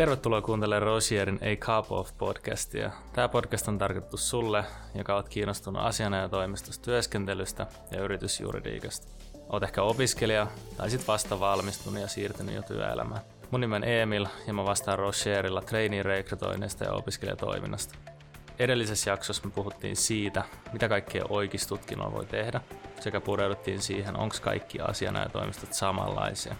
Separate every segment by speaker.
Speaker 1: Tervetuloa kuuntelemaan Rosierin A Cup of podcastia. Tämä podcast on tarkoitettu sulle, joka olet kiinnostunut asianajotoimistosta työskentelystä ja yritysjuridiikasta. Oot ehkä opiskelija tai sit vasta valmistunut ja siirtynyt jo työelämään. Mun nimi on Emil ja mä vastaan Rosierilla trainee rekrytoinnista ja opiskelijatoiminnasta. Edellisessä jaksossa me puhuttiin siitä, mitä kaikkea oikeistutkinnolla voi tehdä, sekä pureuduttiin siihen, onko kaikki asianajotoimistot samanlaisia.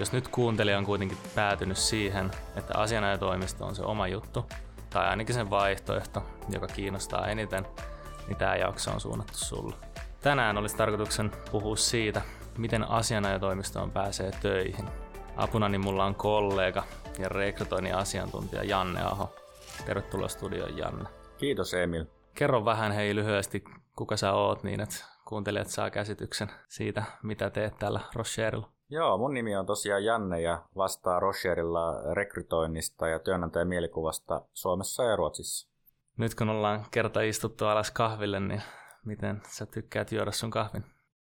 Speaker 1: Jos nyt kuuntelija on kuitenkin päätynyt siihen, että asianajotoimisto on se oma juttu, tai ainakin sen vaihtoehto, joka kiinnostaa eniten, niin tämä jakso on suunnattu sulle. Tänään olisi tarkoituksen puhua siitä, miten asianajotoimistoon pääsee töihin. Apunani mulla on kollega ja rekrytoinnin asiantuntija Janne Aho. Tervetuloa studioon Janne.
Speaker 2: Kiitos Emil.
Speaker 1: Kerro vähän hei lyhyesti, kuka sä oot niin, että kuuntelijat saa käsityksen siitä, mitä teet täällä Rocherilla.
Speaker 2: Joo, mun nimi on tosiaan Janne ja vastaa Rocherilla rekrytoinnista ja työnantajan mielikuvasta Suomessa ja Ruotsissa.
Speaker 1: Nyt kun ollaan kerta istuttu alas kahville, niin miten sä tykkäät juoda sun kahvin?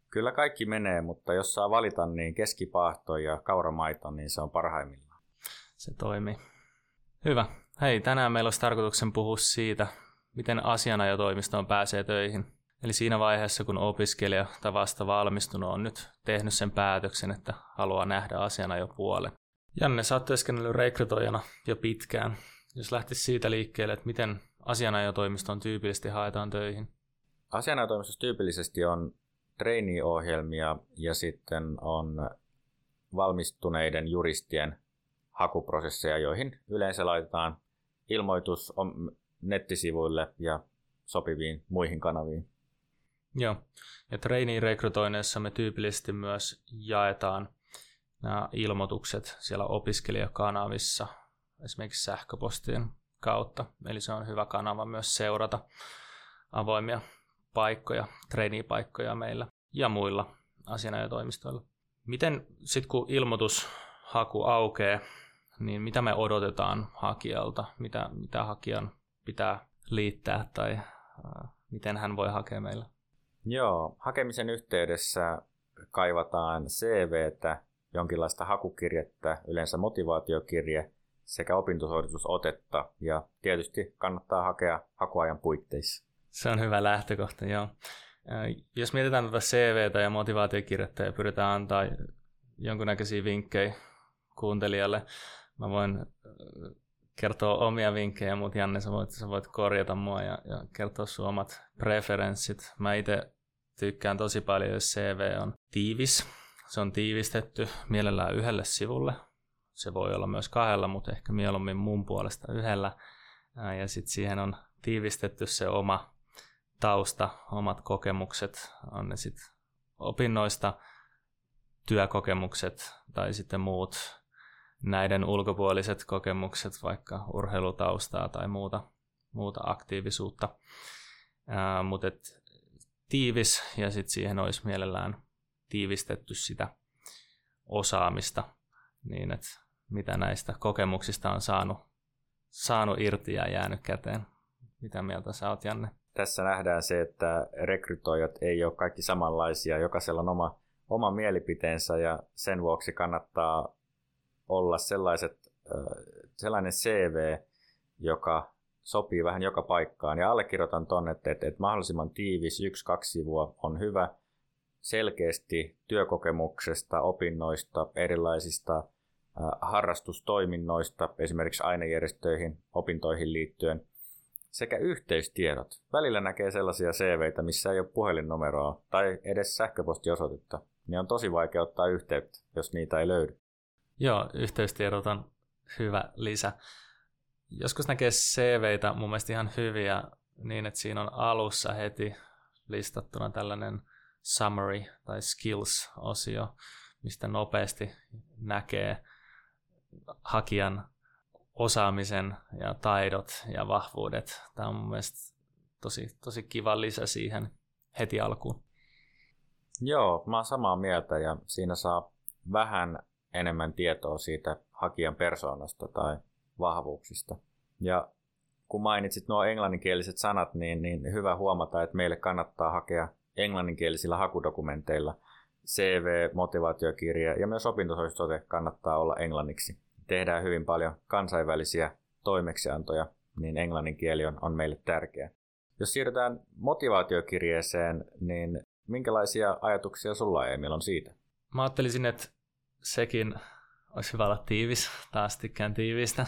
Speaker 2: Kyllä kaikki menee, mutta jos saa valita, niin keskipaahto ja kauramaito, niin se on parhaimmillaan.
Speaker 1: Se toimii. Hyvä. Hei, tänään meillä olisi tarkoituksen puhua siitä, miten asianajotoimistoon pääsee töihin. Eli siinä vaiheessa, kun opiskelija tai vasta valmistunut on nyt tehnyt sen päätöksen, että haluaa nähdä asiana jo puolen. Janne, sä oot työskennellyt rekrytoijana jo pitkään. Jos lähtisi siitä liikkeelle, että miten asianajotoimistoon tyypillisesti haetaan töihin?
Speaker 2: Asianajotoimistossa tyypillisesti on trainee-ohjelmia ja sitten on valmistuneiden juristien hakuprosesseja, joihin yleensä laitetaan ilmoitus nettisivuille ja sopiviin muihin kanaviin.
Speaker 1: Joo, ja trainee-rekrytoinneissa me tyypillisesti myös jaetaan nämä ilmoitukset siellä opiskelijakanavissa, esimerkiksi sähköpostien kautta. Eli se on hyvä kanava myös seurata avoimia paikkoja, trainee-paikkoja meillä ja muilla asianajotoimistoilla. Miten sitten kun ilmoitushaku aukeaa, niin mitä me odotetaan hakijalta, mitä, mitä hakijan pitää liittää tai äh, miten hän voi hakea meillä?
Speaker 2: Joo, hakemisen yhteydessä kaivataan CVtä, jonkinlaista hakukirjettä, yleensä motivaatiokirje sekä opintosuoritusotetta ja tietysti kannattaa hakea hakuajan puitteissa.
Speaker 1: Se on hyvä lähtökohta, joo. Jos mietitään tuota CVtä ja motivaatiokirjettä ja pyritään antaa jonkunnäköisiä vinkkejä kuuntelijalle, mä voin kertoa omia vinkkejä, mutta Janne, sä voit, sä voit korjata mua ja, ja kertoa sun omat preferenssit. Mä itse tykkään tosi paljon, jos CV on tiivis. Se on tiivistetty mielellään yhdelle sivulle. Se voi olla myös kahdella, mutta ehkä mieluummin mun puolesta yhdellä. Ja sitten siihen on tiivistetty se oma tausta, omat kokemukset, on ne sitten opinnoista, työkokemukset tai sitten muut näiden ulkopuoliset kokemukset, vaikka urheilutaustaa tai muuta, muuta aktiivisuutta. Mutta tiivis ja sitten siihen olisi mielellään tiivistetty sitä osaamista niin, että mitä näistä kokemuksista on saanut, saanut irti ja jäänyt käteen. Mitä mieltä sä oot, Janne?
Speaker 2: Tässä nähdään se, että rekrytoijat ei ole kaikki samanlaisia. Jokaisella on oma, oma mielipiteensä ja sen vuoksi kannattaa olla sellaiset, sellainen CV, joka sopii vähän joka paikkaan. Ja allekirjoitan tuonne, että, että, että mahdollisimman tiivis, yksi, kaksi sivua on hyvä. Selkeästi työkokemuksesta, opinnoista, erilaisista harrastustoiminnoista, esimerkiksi ainejärjestöihin, opintoihin liittyen, sekä yhteystiedot. Välillä näkee sellaisia CVitä, missä ei ole puhelinnumeroa tai edes sähköpostiosoitetta. Niin on tosi vaikea ottaa yhteyttä, jos niitä ei löydy.
Speaker 1: Joo, yhteystiedot on hyvä lisä. Joskus näkee CVitä mun mielestä ihan hyviä niin, että siinä on alussa heti listattuna tällainen summary tai skills-osio, mistä nopeasti näkee hakijan osaamisen ja taidot ja vahvuudet. Tämä on mun mielestä tosi, tosi kiva lisä siihen heti alkuun.
Speaker 2: Joo, mä oon samaa mieltä ja siinä saa vähän enemmän tietoa siitä hakijan persoonasta tai vahvuuksista. Ja kun mainitsit nuo englanninkieliset sanat, niin, niin hyvä huomata, että meille kannattaa hakea englanninkielisillä hakudokumenteilla. CV, motivaatiokirja ja myös opintosuositusote kannattaa olla englanniksi. tehdään hyvin paljon kansainvälisiä toimeksiantoja, niin englannin kieli on, on meille tärkeä. Jos siirrytään motivaatiokirjeeseen, niin minkälaisia ajatuksia sulla Emil on siitä?
Speaker 1: Mä ajattelisin, että sekin olisi hyvä olla tiivis, taas tykkään tiivistä.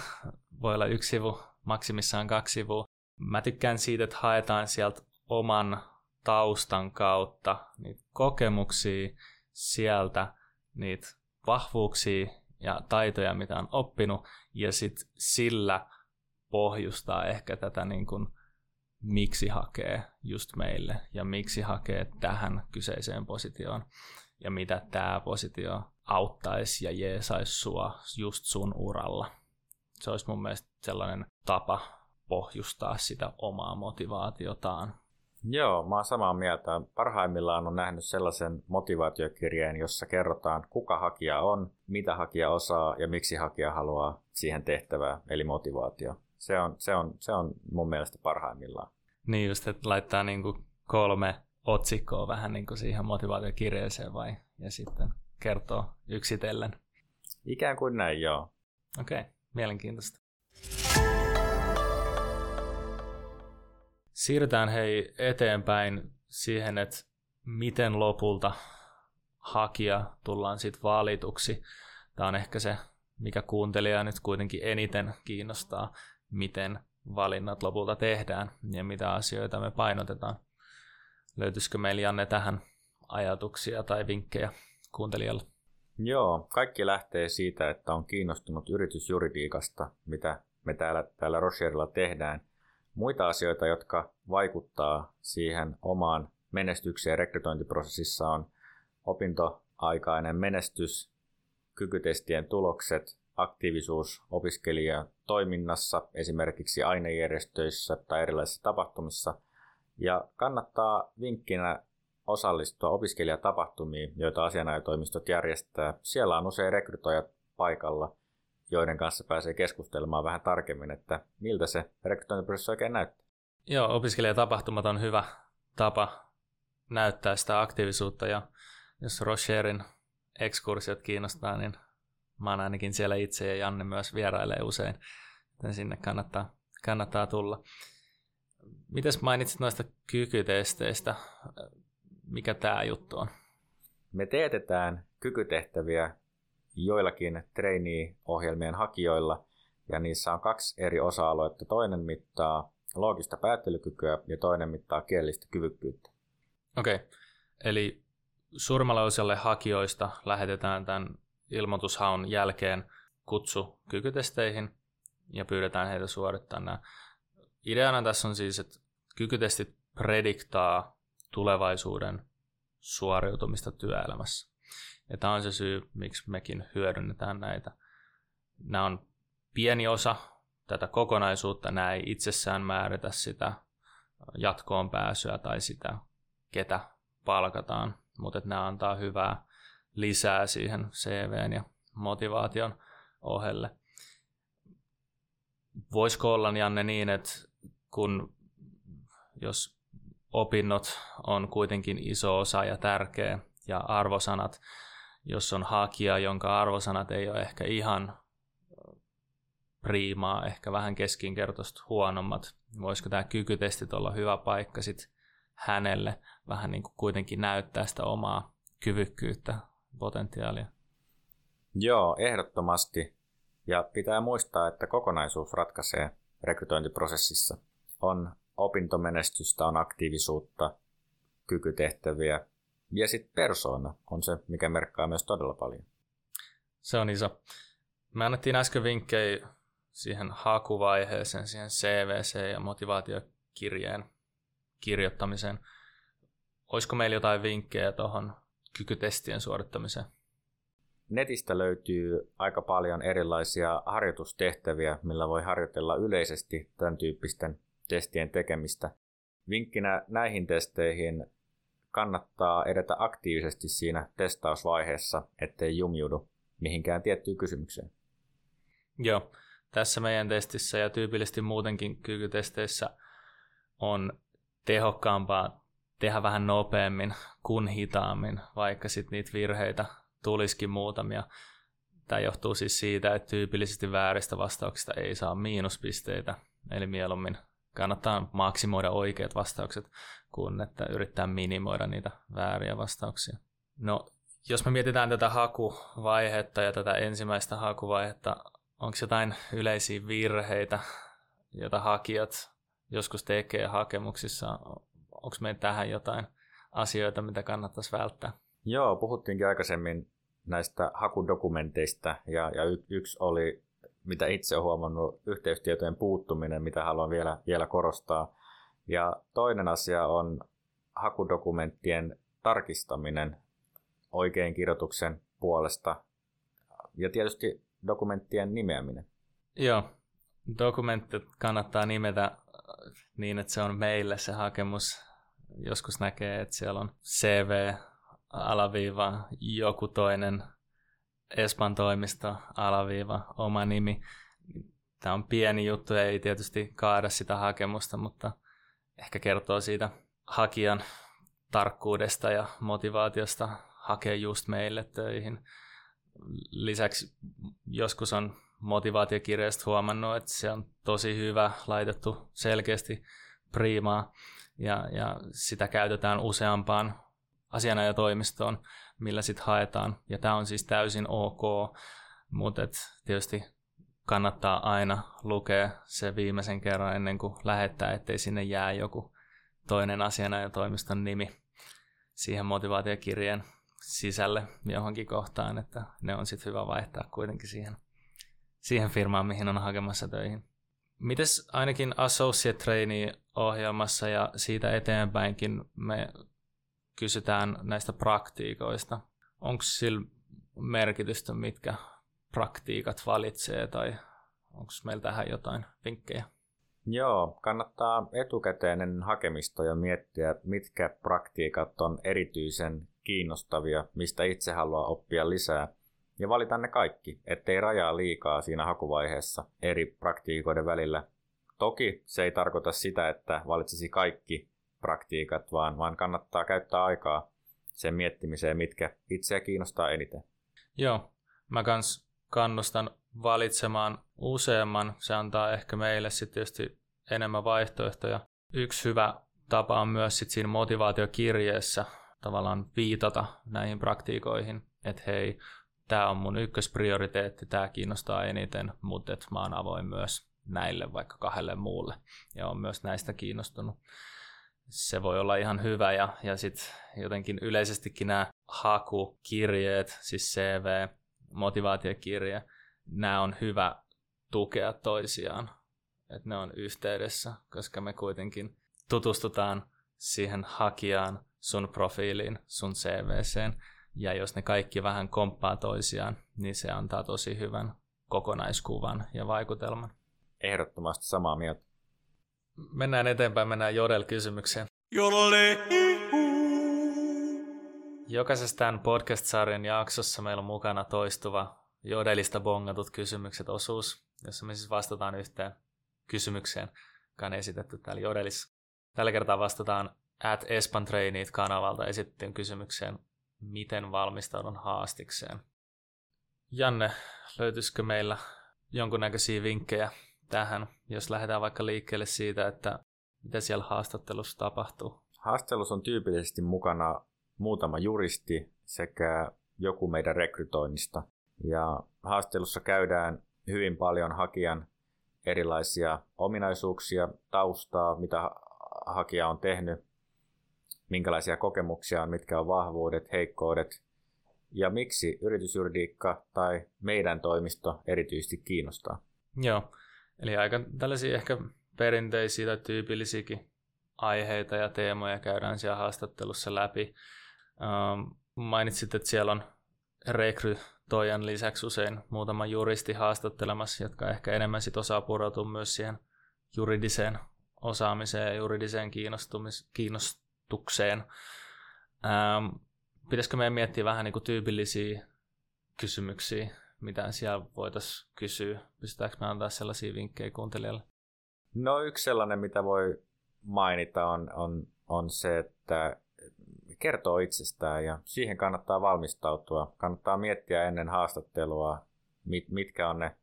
Speaker 1: Voi olla yksi sivu, maksimissaan kaksi sivua. Mä tykkään siitä, että haetaan sieltä oman taustan kautta niitä kokemuksia sieltä, niitä vahvuuksia ja taitoja, mitä on oppinut, ja sitten sillä pohjustaa ehkä tätä niin kuin, miksi hakee just meille ja miksi hakee tähän kyseiseen positioon ja mitä tämä positio auttaisi ja jeesaisi sua just sun uralla. Se olisi mun mielestä sellainen tapa pohjustaa sitä omaa motivaatiotaan.
Speaker 2: Joo, mä oon samaa mieltä. Parhaimmillaan on nähnyt sellaisen motivaatiokirjeen, jossa kerrotaan, kuka hakija on, mitä hakija osaa ja miksi hakija haluaa siihen tehtävää, eli motivaatio. Se on, se on, se on mun mielestä parhaimmillaan.
Speaker 1: Niin just, että laittaa niin kuin kolme otsikkoa vähän niin kuin siihen motivaatiokirjeeseen vai, ja sitten kertoo yksitellen.
Speaker 2: Ikään kuin näin, joo.
Speaker 1: Okei, okay, mielenkiintoista. Siirrytään hei eteenpäin siihen, että miten lopulta hakija tullaan sitten valituksi. Tämä on ehkä se, mikä kuuntelija nyt kuitenkin eniten kiinnostaa, miten valinnat lopulta tehdään ja mitä asioita me painotetaan. Löytyisikö meillä Janne tähän ajatuksia tai vinkkejä kuuntelijalle?
Speaker 2: Joo, kaikki lähtee siitä, että on kiinnostunut yritysjuridiikasta, mitä me täällä, täällä Rocherilla tehdään. Muita asioita, jotka vaikuttaa siihen omaan menestykseen rekrytointiprosessissa on opintoaikainen menestys, kykytestien tulokset, aktiivisuus opiskelijatoiminnassa, esimerkiksi ainejärjestöissä tai erilaisissa tapahtumissa. Ja kannattaa vinkkinä osallistua opiskelijatapahtumiin, joita asianajatoimistot järjestää. Siellä on usein rekrytoijat paikalla, joiden kanssa pääsee keskustelemaan vähän tarkemmin, että miltä se rekrytointiprosessi oikein näyttää.
Speaker 1: Joo, opiskelijatapahtumat on hyvä tapa näyttää sitä aktiivisuutta ja jos Rocherin ekskursiot kiinnostaa, niin mä oon ainakin siellä itse ja Janne myös vierailee usein, joten sinne kannattaa, kannattaa tulla. Mites mainitsit noista kykytesteistä? Mikä tämä juttu on?
Speaker 2: Me teetetään kykytehtäviä joillakin trainee-ohjelmien hakijoilla, ja niissä on kaksi eri osa-aluetta. Toinen mittaa loogista päättelykykyä ja toinen mittaa kielistä kyvykkyyttä.
Speaker 1: Okei, okay. eli suurimmalla osalla hakijoista lähetetään tämän ilmoitushaun jälkeen kutsu kykytesteihin ja pyydetään heitä suorittamaan nämä. Ideana tässä on siis, että kykytestit prediktaa tulevaisuuden suoriutumista työelämässä. Ja tämä on se syy, miksi mekin hyödynnetään näitä. Nämä on pieni osa tätä kokonaisuutta, nämä ei itsessään määritä sitä jatkoon pääsyä tai sitä, ketä palkataan, mutta nämä antaa hyvää lisää siihen CVn ja motivaation ohelle. Voisiko olla, Janne, niin, että kun jos opinnot on kuitenkin iso osa ja tärkeä ja arvosanat, jos on hakija, jonka arvosanat ei ole ehkä ihan priimaa, ehkä vähän keskinkertoista huonommat, voisiko tämä kykytestit olla hyvä paikka sit hänelle vähän niin kuin kuitenkin näyttää sitä omaa kyvykkyyttä potentiaalia.
Speaker 2: Joo, ehdottomasti. Ja pitää muistaa, että kokonaisuus ratkaisee rekrytointiprosessissa. On opintomenestystä, on aktiivisuutta, kykytehtäviä ja sitten persoona on se, mikä merkkaa myös todella paljon.
Speaker 1: Se on iso. Me annettiin äsken vinkkejä siihen hakuvaiheeseen, siihen CVC- ja motivaatiokirjeen kirjoittamiseen. Olisiko meillä jotain vinkkejä tuohon kykytestien suorittamiseen?
Speaker 2: Netistä löytyy aika paljon erilaisia harjoitustehtäviä, millä voi harjoitella yleisesti tämän tyyppisten testien tekemistä. Vinkkinä näihin testeihin kannattaa edetä aktiivisesti siinä testausvaiheessa, ettei jumiudu mihinkään tiettyyn kysymykseen.
Speaker 1: Joo, tässä meidän testissä ja tyypillisesti muutenkin kykytesteissä on tehokkaampaa tehdä vähän nopeammin kuin hitaammin, vaikka sitten niitä virheitä tulisikin muutamia. Tämä johtuu siis siitä, että tyypillisesti vääristä vastauksista ei saa miinuspisteitä, eli mieluummin kannattaa maksimoida oikeat vastaukset, kun että yrittää minimoida niitä vääriä vastauksia. No, jos me mietitään tätä hakuvaihetta ja tätä ensimmäistä hakuvaihetta, onko jotain yleisiä virheitä, joita hakijat joskus tekee hakemuksissa? Onko meillä tähän jotain asioita, mitä kannattaisi välttää?
Speaker 2: Joo, puhuttiinkin aikaisemmin näistä hakudokumenteista ja, ja y- yksi oli, mitä itse olen huomannut, yhteystietojen puuttuminen, mitä haluan vielä, vielä korostaa. Ja toinen asia on hakudokumenttien tarkistaminen oikein kirjoituksen puolesta ja tietysti dokumenttien nimeäminen.
Speaker 1: Joo, dokumentti kannattaa nimetä niin, että se on meille se hakemus. Joskus näkee, että siellä on CV, alaviiva, joku toinen Espan toimisto, alaviiva, oma nimi. Tämä on pieni juttu, ei tietysti kaada sitä hakemusta, mutta ehkä kertoo siitä hakijan tarkkuudesta ja motivaatiosta hakea just meille töihin. Lisäksi joskus on motivaatiokirjasta huomannut, että se on tosi hyvä, laitettu selkeästi priimaa ja, ja sitä käytetään useampaan asianajatoimistoon, millä sitten haetaan. Ja tämä on siis täysin ok, mutta tietysti kannattaa aina lukea se viimeisen kerran ennen kuin lähettää, ettei sinne jää joku toinen asianajatoimiston nimi siihen motivaatiokirjeen sisälle johonkin kohtaan, että ne on sitten hyvä vaihtaa kuitenkin siihen, siihen firmaan, mihin on hakemassa töihin. Mites ainakin Associate Trainee ohjelmassa ja siitä eteenpäinkin me kysytään näistä praktiikoista. Onko sillä merkitystä, mitkä praktiikat valitsee tai onko meillä tähän jotain vinkkejä?
Speaker 2: Joo, kannattaa etukäteen hakemista ja miettiä, mitkä praktiikat on erityisen kiinnostavia, mistä itse haluaa oppia lisää. Ja valita ne kaikki, ettei rajaa liikaa siinä hakuvaiheessa eri praktiikoiden välillä. Toki se ei tarkoita sitä, että valitsisi kaikki praktiikat, vaan, vaan kannattaa käyttää aikaa sen miettimiseen, mitkä itseä kiinnostaa eniten.
Speaker 1: Joo, mä kans kannustan valitsemaan useamman. Se antaa ehkä meille sitten tietysti enemmän vaihtoehtoja. Yksi hyvä tapa on myös sit siinä motivaatiokirjeessä tavallaan viitata näihin praktiikoihin, että hei, tämä on mun ykkösprioriteetti, tämä kiinnostaa eniten, mutta mä oon avoin myös näille vaikka kahdelle muulle ja on myös näistä kiinnostunut. Se voi olla ihan hyvä ja, ja sitten jotenkin yleisestikin nämä hakukirjeet, siis CV, motivaatiokirje, nämä on hyvä tukea toisiaan, että ne on yhteydessä, koska me kuitenkin tutustutaan siihen hakijaan, sun profiiliin, sun CVCen, ja jos ne kaikki vähän komppaa toisiaan, niin se antaa tosi hyvän kokonaiskuvan ja vaikutelman.
Speaker 2: Ehdottomasti samaa mieltä.
Speaker 1: Mennään eteenpäin, mennään Jodel-kysymykseen.
Speaker 3: Jodelle.
Speaker 1: Jokaisessa tämän podcast-sarjan jaksossa meillä on mukana toistuva Jodelista bongatut kysymykset osuus, jossa me siis vastataan yhteen kysymykseen, joka on esitetty täällä Jodelissa. Tällä kertaa vastataan at Espantrainit kanavalta esitettyyn kysymykseen, miten valmistaudun haastikseen. Janne, löytyisikö meillä jonkunnäköisiä vinkkejä tähän, jos lähdetään vaikka liikkeelle siitä, että mitä siellä haastattelussa tapahtuu?
Speaker 2: Haastattelussa on tyypillisesti mukana muutama juristi sekä joku meidän rekrytoinnista. Ja haastattelussa käydään hyvin paljon hakijan erilaisia ominaisuuksia, taustaa, mitä hakija on tehnyt, minkälaisia kokemuksia on, mitkä on vahvuudet, heikkoudet ja miksi yritysjuridiikka tai meidän toimisto erityisesti kiinnostaa.
Speaker 1: Joo, eli aika tällaisia ehkä perinteisiä tai tyypillisiäkin aiheita ja teemoja käydään siellä haastattelussa läpi. Ähm, mainitsit, että siellä on rekrytoijan lisäksi usein muutama juristi haastattelemassa, jotka ehkä enemmän sit osaa pureutua myös siihen juridiseen osaamiseen ja juridiseen kiinnostukseen. Ähm, pitäisikö meidän miettiä vähän niin kuin tyypillisiä kysymyksiä, mitä siellä voitaisiin kysyä? Pystytäänkö me antaa sellaisia vinkkejä kuuntelijalle?
Speaker 2: No yksi sellainen, mitä voi mainita, on, on, on se, että kertoo itsestään ja siihen kannattaa valmistautua. Kannattaa miettiä ennen haastattelua mit, mitkä on ne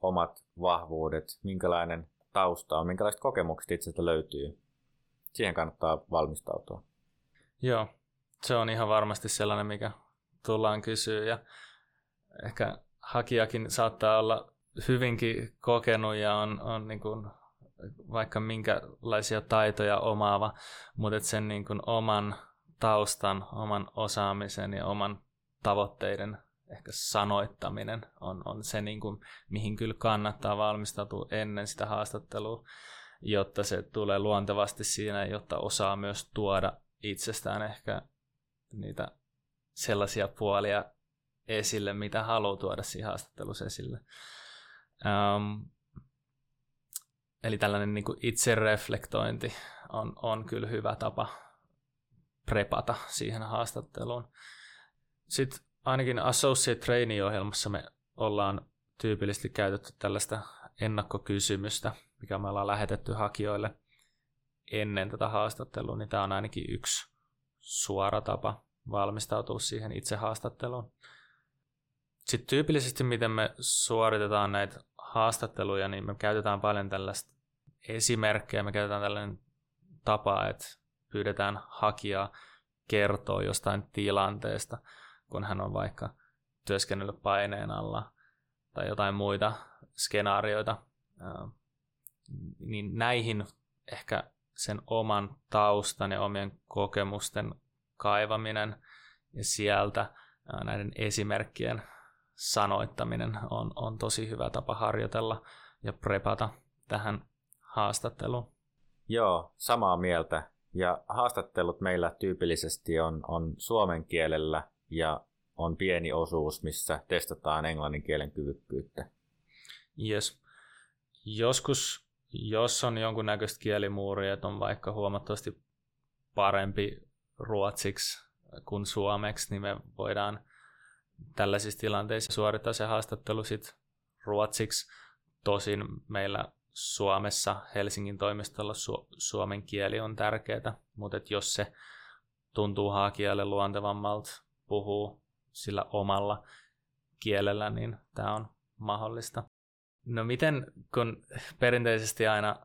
Speaker 2: omat vahvuudet, minkälainen tausta on, minkälaiset kokemukset itsestä löytyy. Siihen kannattaa valmistautua.
Speaker 1: Joo, se on ihan varmasti sellainen, mikä tullaan kysyä ja ehkä hakijakin saattaa olla hyvinkin kokenut ja on, on niin kuin vaikka minkälaisia taitoja omaava, mutta sen niin kuin oman taustan, oman osaamisen ja oman tavoitteiden ehkä sanoittaminen on, on se, niin kuin, mihin kyllä kannattaa valmistautua ennen sitä haastattelua, jotta se tulee luontevasti siinä, jotta osaa myös tuoda itsestään ehkä niitä sellaisia puolia esille, mitä haluaa tuoda siinä haastattelussa esille. Um, eli tällainen niin kuin itsereflektointi on, on kyllä hyvä tapa prepata siihen haastatteluun. Sitten ainakin Associate Trainee-ohjelmassa me ollaan tyypillisesti käytetty tällaista ennakkokysymystä, mikä me ollaan lähetetty hakijoille ennen tätä haastattelua, niin tämä on ainakin yksi suora tapa valmistautua siihen itse haastatteluun. Sitten tyypillisesti, miten me suoritetaan näitä haastatteluja, niin me käytetään paljon tällaista esimerkkejä, me käytetään tällainen tapa, että pyydetään hakijaa kertoa jostain tilanteesta, kun hän on vaikka työskennellyt paineen alla tai jotain muita skenaarioita, niin näihin ehkä sen oman taustan ja omien kokemusten kaivaminen ja sieltä näiden esimerkkien sanoittaminen on, on tosi hyvä tapa harjoitella ja prepata tähän haastatteluun.
Speaker 2: Joo, samaa mieltä. Ja haastattelut meillä tyypillisesti on, on suomen kielellä ja on pieni osuus, missä testataan englannin kielen kyvykkyyttä.
Speaker 1: Yes. Joskus, jos on jonkunnäköistä kielimuuria, että on vaikka huomattavasti parempi ruotsiksi kuin suomeksi, niin me voidaan tällaisissa tilanteissa suorittaa se haastattelu sit ruotsiksi. Tosin meillä Suomessa Helsingin toimistolla su- suomen kieli on tärkeää, mutta jos se tuntuu hakijalle luontevammalta puhuu sillä omalla kielellä, niin tämä on mahdollista. No miten, kun perinteisesti aina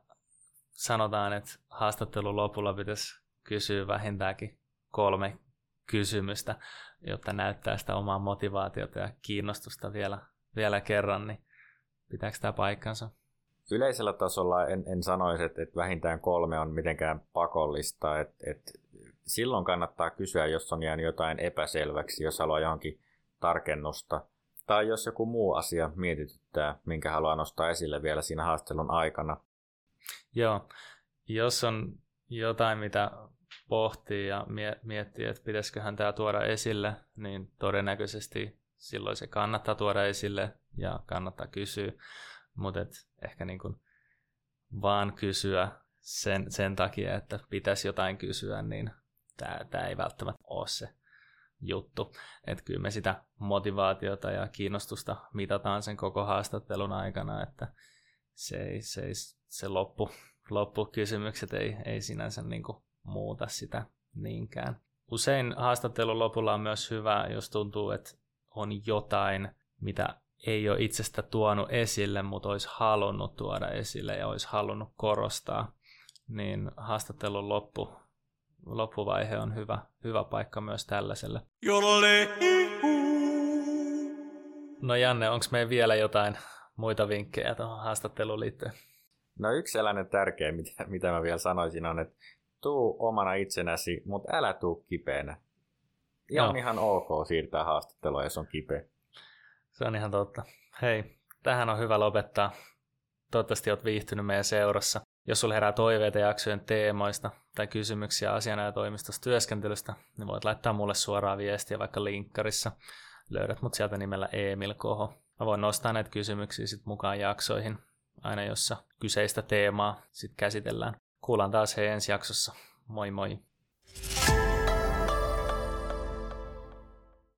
Speaker 1: sanotaan, että haastattelun lopulla pitäisi kysyä vähintäänkin kolme kysymystä, jotta näyttää sitä omaa motivaatiota ja kiinnostusta vielä, vielä kerran, niin pitääkö tämä paikkansa?
Speaker 2: Yleisellä tasolla en, en sanoisi, että, että vähintään kolme on mitenkään pakollista. Että, että silloin kannattaa kysyä, jos on jäänyt jotain epäselväksi, jos haluaa johonkin tarkennusta. Tai jos joku muu asia mietityttää, minkä haluaa nostaa esille vielä siinä haastelun aikana.
Speaker 1: Joo, jos on jotain, mitä pohtii ja miettii, että pitäisiköhän tämä tuoda esille, niin todennäköisesti silloin se kannattaa tuoda esille ja kannattaa kysyä, mutta ehkä niin kuin vaan kysyä sen, sen takia, että pitäisi jotain kysyä, niin tämä, ei välttämättä ole se juttu. Että kyllä me sitä motivaatiota ja kiinnostusta mitataan sen koko haastattelun aikana, että se, ei, se, ei, se loppu, loppukysymykset ei, ei sinänsä niin kuin muuta sitä niinkään. Usein haastattelun lopulla on myös hyvä, jos tuntuu, että on jotain, mitä ei ole itsestä tuonut esille, mutta olisi halunnut tuoda esille ja olisi halunnut korostaa, niin haastattelun loppu, loppuvaihe on hyvä, hyvä paikka myös tällaiselle. Jolle. No Janne, onko meillä vielä jotain muita vinkkejä tuohon haastatteluun liittyen?
Speaker 2: No yksi sellainen tärkeä, mitä, mitä mä vielä sanoisin, on, että tuu omana itsenäsi, mutta älä tuu kipeänä. Ja on ihan ok siirtää haastattelua, jos on kipeä.
Speaker 1: Se on ihan totta. Hei, tähän on hyvä lopettaa. Toivottavasti olet viihtynyt meidän seurassa. Jos sulla herää toiveita jaksojen teemoista tai kysymyksiä asianajotoimistosta työskentelystä, niin voit laittaa mulle suoraan viestiä vaikka linkkarissa. Löydät mut sieltä nimellä Emil Koho. Mä voin nostaa näitä kysymyksiä sit mukaan jaksoihin, aina jossa kyseistä teemaa sit käsitellään. Kuullaan taas he ensi jaksossa. Moi moi!